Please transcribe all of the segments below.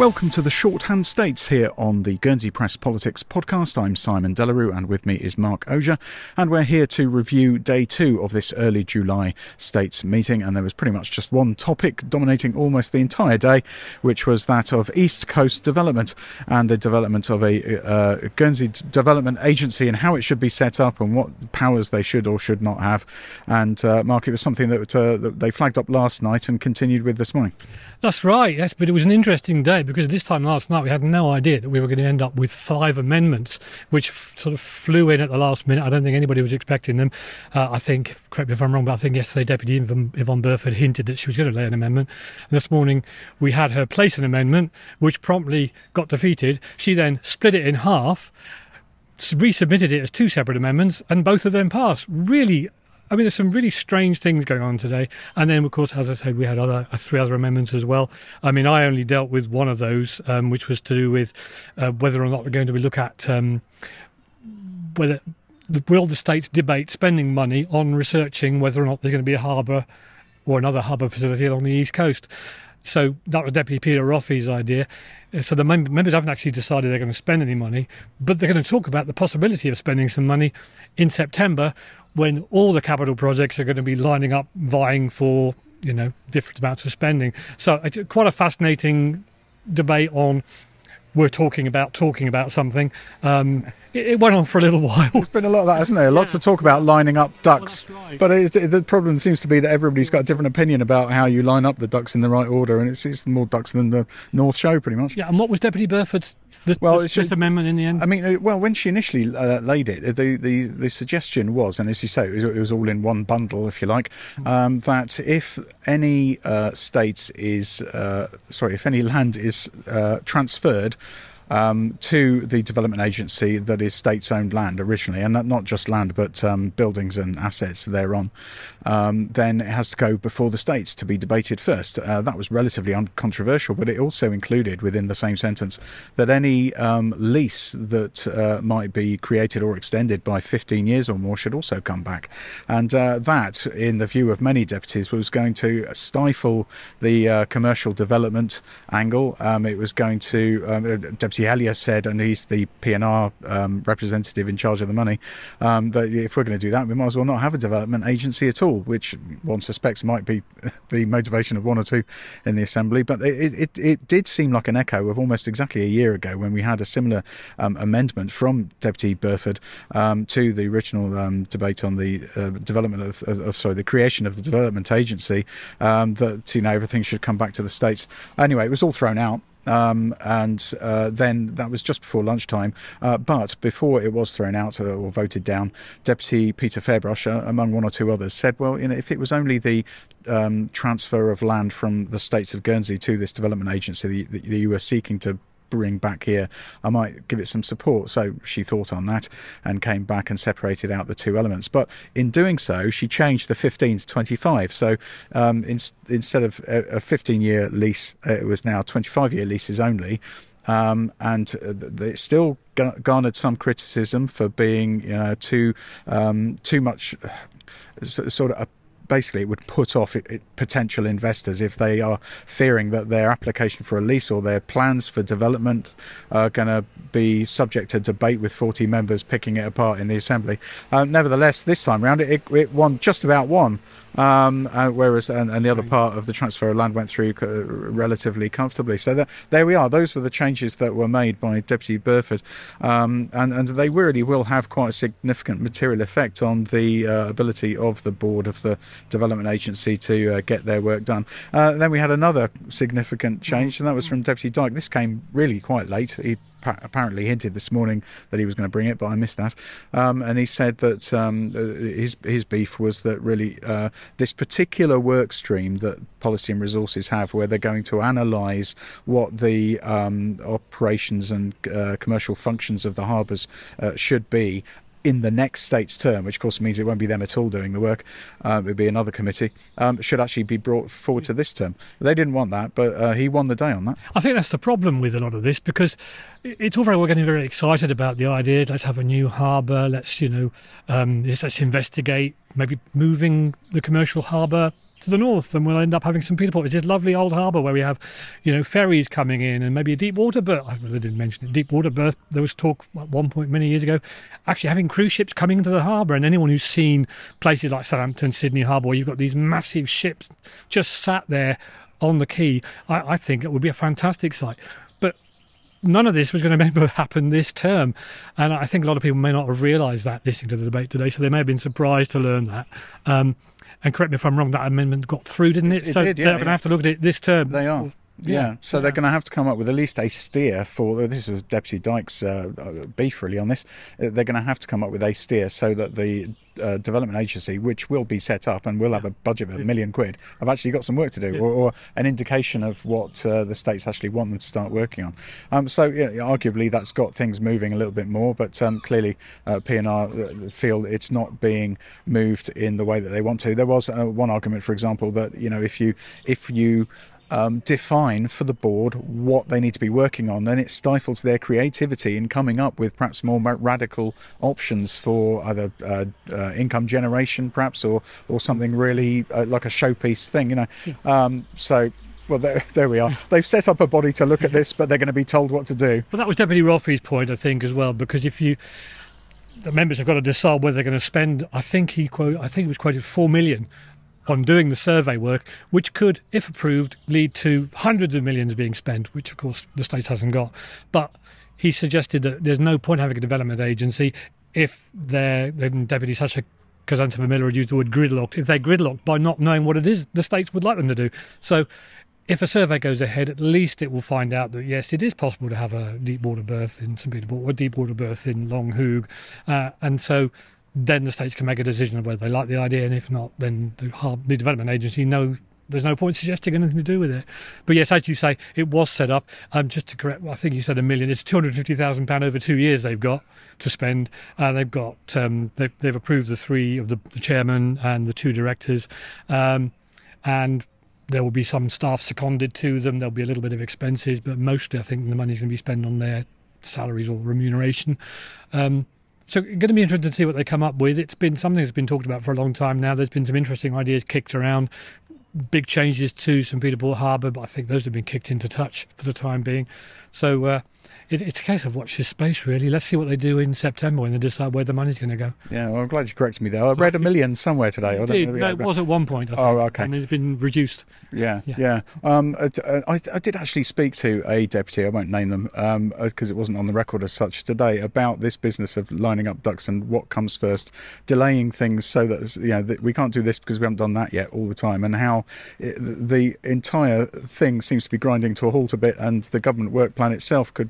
Welcome to the Shorthand States here on the Guernsey Press Politics podcast. I'm Simon De La Rue and with me is Mark Ogier and we're here to review day two of this early July States meeting and there was pretty much just one topic dominating almost the entire day which was that of East Coast development and the development of a uh, Guernsey Development Agency and how it should be set up and what powers they should or should not have. And uh, Mark, it was something that, uh, that they flagged up last night and continued with this morning. That's right, yes, but it was an interesting day because this time last night we had no idea that we were going to end up with five amendments, which f- sort of flew in at the last minute. I don't think anybody was expecting them. Uh, I think, correct me if I'm wrong, but I think yesterday Deputy Yvonne, Burford hinted that she was going to lay an amendment. And this morning we had her place an amendment, which promptly got defeated. She then split it in half resubmitted it as two separate amendments, and both of them passed. Really I mean, there's some really strange things going on today. And then, of course, as I said, we had other uh, three other amendments as well. I mean, I only dealt with one of those, um, which was to do with uh, whether or not we're going to look at um, whether will the states debate spending money on researching whether or not there's going to be a harbour or another harbour facility along the east coast. So that was Deputy Peter Roffey's idea. Uh, so the members haven't actually decided they're going to spend any money, but they're going to talk about the possibility of spending some money in September when all the capital projects are going to be lining up, vying for you know different amounts of spending. So it's quite a fascinating debate on we're talking about talking about something. Um, it, it, went on for a little while. There's been a lot of that, hasn't there? Lots yeah. of talk about lining up ducks, well, right. but it, the problem seems to be that everybody's got a different opinion about how you line up the ducks in the right order, and it's, it's more ducks than the North Show, pretty much. Yeah, and what was Deputy Burford's the, well, this, this amendment in the end. I mean, uh, well, when she initially uh, laid it, the, the the suggestion was, and as you say, it was, it was all in one bundle, if you like, um, that if any uh, state is uh, sorry, if any land is uh, transferred um, to the development agency that is states owned land originally, and not just land but um, buildings and assets thereon, um, then it has to go before the states to be debated first. Uh, that was relatively uncontroversial, but it also included within the same sentence that any um, lease that uh, might be created or extended by 15 years or more should also come back. And uh, that, in the view of many deputies, was going to stifle the uh, commercial development angle. Um, it was going to, um, Elliott said, and he's the PNR um, representative in charge of the money, um, that if we're going to do that, we might as well not have a development agency at all, which one suspects might be the motivation of one or two in the assembly. But it, it, it did seem like an echo of almost exactly a year ago when we had a similar um, amendment from Deputy Burford um, to the original um, debate on the uh, development of, of, of, sorry, the creation of the development agency. Um, that you know everything should come back to the states. Anyway, it was all thrown out. Um, and uh, then that was just before lunchtime. Uh, but before it was thrown out or voted down, Deputy Peter Ferbrache, uh, among one or two others, said, "Well, you know, if it was only the um, transfer of land from the states of Guernsey to this development agency that you were seeking to bring back here, I might give it some support. So she thought on that and came back and separated out the two elements. But in doing so, she changed the 15 to 25. So um, in, instead of a, a 15 year lease, uh, it was now 25 year leases only. Um, and uh, it still garnered some criticism for being you know, too um, too much uh, sort of basically it would put off it, it, potential investors if they are fearing that their application for a lease or their plans for development are going to be subject to debate with 40 members picking it apart in the assembly. Uh, nevertheless, this time around it, it won just about won. Um, uh, whereas and, and, the other part of the transfer of land went through uh, relatively comfortably. So that, there we are. Those were the changes that were made by Deputy Burford, um, and and they really will have quite a significant material effect on the uh, ability of the board of the development agency to uh, get their work done. Uh, then we had another significant change, and that was from Deputy Dyke. This came really quite late. He apparently hinted this morning that he was going to bring it, but I missed that. Um, and he said that um, uh, his his beef was that really uh, this particular work stream that Policy and Resources have, where they're going to analyse what the um, operations and uh, commercial functions of the harbours uh, should be, in the next state's term, which of course means it won't be them at all doing the work, uh, it would be another committee, um, should actually be brought forward to this term. They didn't want that, but uh, he won the day on that. I think that's the problem with a lot of this because it's all very well getting very excited about the idea. Let's have a new harbour. Let's you know, um, let's investigate maybe moving the commercial harbour to the north, and we'll end up having St Peter Port. It's this lovely old harbour where we have, you know, ferries coming in and maybe a deep water berth. I didn't mention it. Deep water berth. There was talk at one point many years ago, actually having cruise ships coming into the harbour. And anyone who's seen places like Southampton, Sydney Harbour, where you've got these massive ships just sat there on the quay, I, I think it would be a fantastic site none of this was going to ever happen this term. And I think a lot of people may not have realised that listening to the debate today, so they may have been surprised to learn that. Um, and correct me if I'm wrong, that amendment got through, didn't it? It so did, yeah, they're going to have to look at it this term. They are. Yeah, so yeah. they're going to have to come up with at least a steer for. This was Deputy Dyke's uh, uh, beef really on this. Uh, They're going to have to come up with a steer so that the uh, development agency, which will be set up and will have a budget of a million quid, have actually got some work to do, or, or an indication of what uh, the states actually want them to start working on. Um, so, yeah, arguably, that's got things moving a little bit more, but um, clearly, uh, PNR uh, feel it's not being moved in the way that they want to. There was uh, one argument, for example, that you know if you if you um, define for the board what they need to be working on, then it stifles their creativity in coming up with perhaps more radical options for either uh, uh, income generation, perhaps, or or something really uh, like a showpiece thing. You know, um, so. Well, there, there we are. They've set up a body to look at this, but they're going to be told what to do. Well, that was Deputy Roffey's point, I think, as well, because if you, the members have got to decide whether they're going to spend. I think he quote, I think it was quoted four million on doing the survey work, which could, if approved, lead to hundreds of millions being spent, which of course the state hasn't got. But he suggested that there's no point having a development agency if then Deputy Sasha Kazantseva Miller had used the word gridlocked. If they're gridlocked by not knowing what it is the states would like them to do, so if a survey goes ahead, at least it will find out that yes, it is possible to have a deep water berth in St or a deep water berth in Longue Hougue, uh, and so then the states can make a decision of whether they like the idea, and if not, then the, the development agency know there's no point suggesting anything to do with it. But yes, as you say, it was set up. Um, just to correct, I think you said a million. It's two hundred fifty thousand pound over two years they've got to spend. Uh, they've got um, they've, they've approved the three of the, the chairman and the two directors, um, and there will be some staff seconded to them. There'll be a little bit of expenses, but mostly I think the money's going to be spent on their salaries or remuneration. Um, so going to be interested to see what they come up with. It's been something that's been talked about for a long time now. There's been some interesting ideas kicked around. Big changes to St Peter Port Harbour, but I think those have been kicked into touch for the time being. So uh, it, it's a case of watch this space, really. Let's see what they do in September when they decide where the money's going to go. Yeah, well, I'm glad you corrected me there. I read a million somewhere today. I don't Indeed, no, it was at one point. I think, Oh, okay. And it's been reduced. Yeah, Yeah. yeah. Um, uh, I, uh, I, I did actually speak to a deputy. I won't name them um, uh, because it wasn't on the record as such today about this business of lining up ducks and what comes first, delaying things so that you know that we can't do this because we haven't done that yet all the time, and how it, the entire thing seems to be grinding to a halt a bit, and the government work plan itself could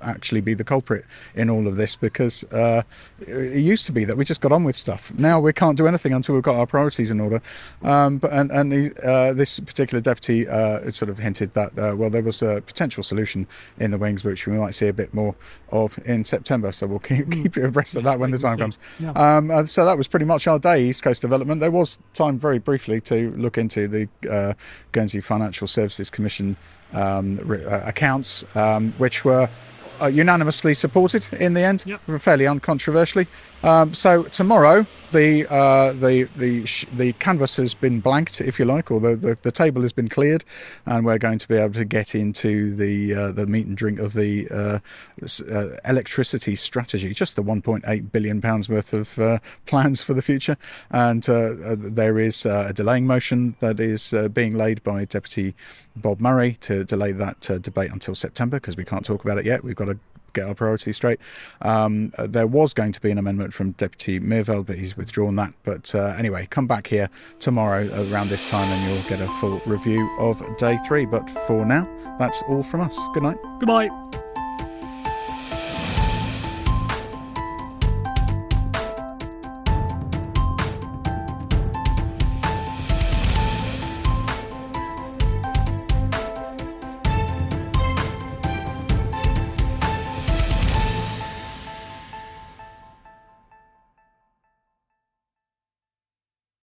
actually be the culprit in all of this because uh, it used to be that we just got on with stuff. Now we can't do anything until we've got our priorities in order. Um, but and and the, uh, this particular deputy uh, sort of hinted that uh, well there was a potential solution in the wings which we might see a bit more of in September. So we'll keep, keep you abreast of that when the time comes. Yeah. Um, uh, so that was pretty much our day, East Coast Development. There was time very briefly to look into the uh, Guernsey Financial Services Commission um, uh, accounts, um, which were Uh, unanimously supported in the end, Yep. fairly uncontroversially. Um, so tomorrow, the uh, the the sh- the canvas has been blanked, if you like, or the, the, the table has been cleared, and we're going to be able to get into the uh, the meat and drink of the uh, uh, electricity strategy, just the 1.8 billion pounds worth of uh, plans for the future. And uh, there is a delaying motion that is being laid by Deputy Bob Murray to delay that debate until September because we can't talk about it yet. We've got to get our priorities straight. Um, there was going to be an amendment from Deputy Meerveld, but he's withdrawn that. But uh, anyway, come back here tomorrow around this time and you'll get a full review of day three. But for now, that's all from us. Good night. Goodbye.